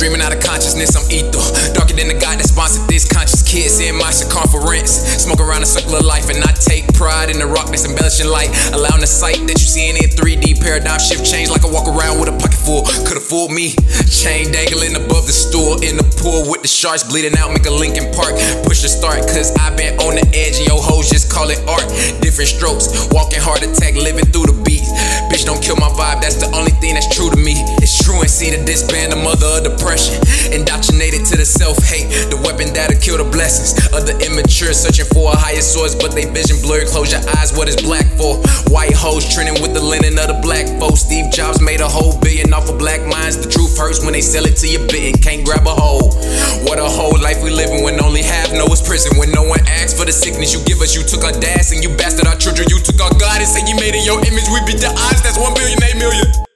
consciousness, I'm ether. Darker than the God that sponsored this conscious kids in my circumference. Smoke around the circle of life, and I take pride in the rock that's embellishing light. Allowing the sight that you see in 3D paradigm shift change like I walk around with a pocket full. Could've fooled me. Chain dangling above the stool in the pool with the sharks bleeding out, make a Lincoln Park. Push the start, cause I've been on the edge, and your hoes just call it art. Different strokes, walking heart attack, living through the beat. Bitch, don't kill my vibe, that's the only It's truancy to disband the mother of depression. Indoctrinated to the self hate, the weapon that'll kill the blessings of the immature, searching for a higher source, but they vision blurred. Close your eyes, what is black for? White hoes trending with the linen of the black folks. Steve Jobs made a whole billion off of black minds. The truth hurts when they sell it to you bit and can't grab a hold. What a whole life we living when only half know it's prison. When no one asks for the sickness you give us, you took our dads and you bastard our children. You took our God and said you made in your image. We beat the odds, that's one billion, eight million.